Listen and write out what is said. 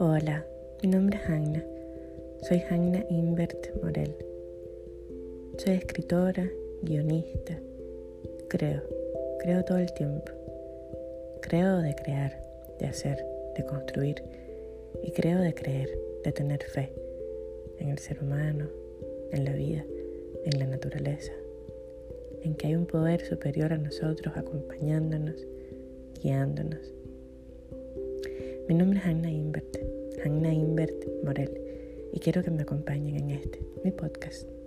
Hola, mi nombre es Hanna. Soy Hanna Invert Morel. Soy escritora, guionista. Creo, creo todo el tiempo. Creo de crear, de hacer, de construir. Y creo de creer, de tener fe en el ser humano, en la vida, en la naturaleza en que hay un poder superior a nosotros acompañándonos, guiándonos. Mi nombre es Anna Invert, Anna Invert Morel, y quiero que me acompañen en este, mi podcast.